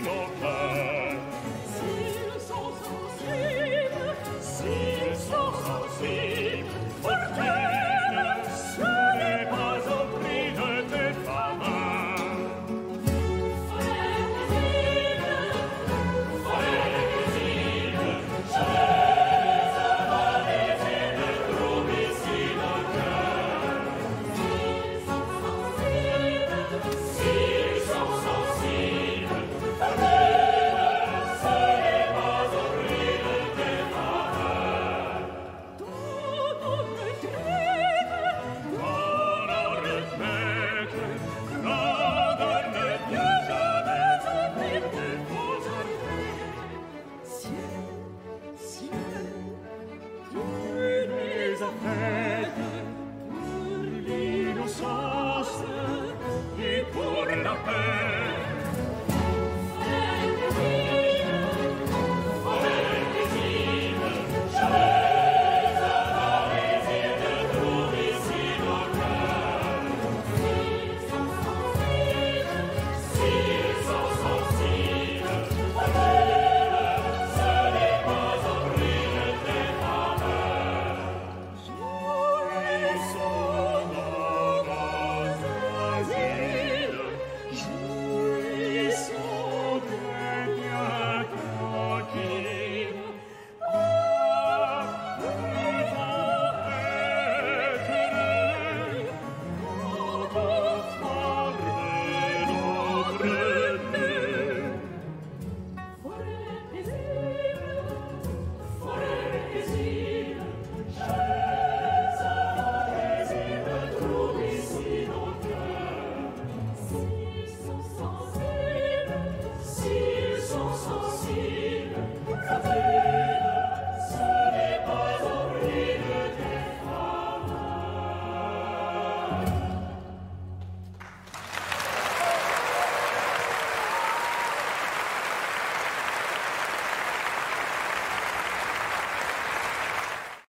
in our.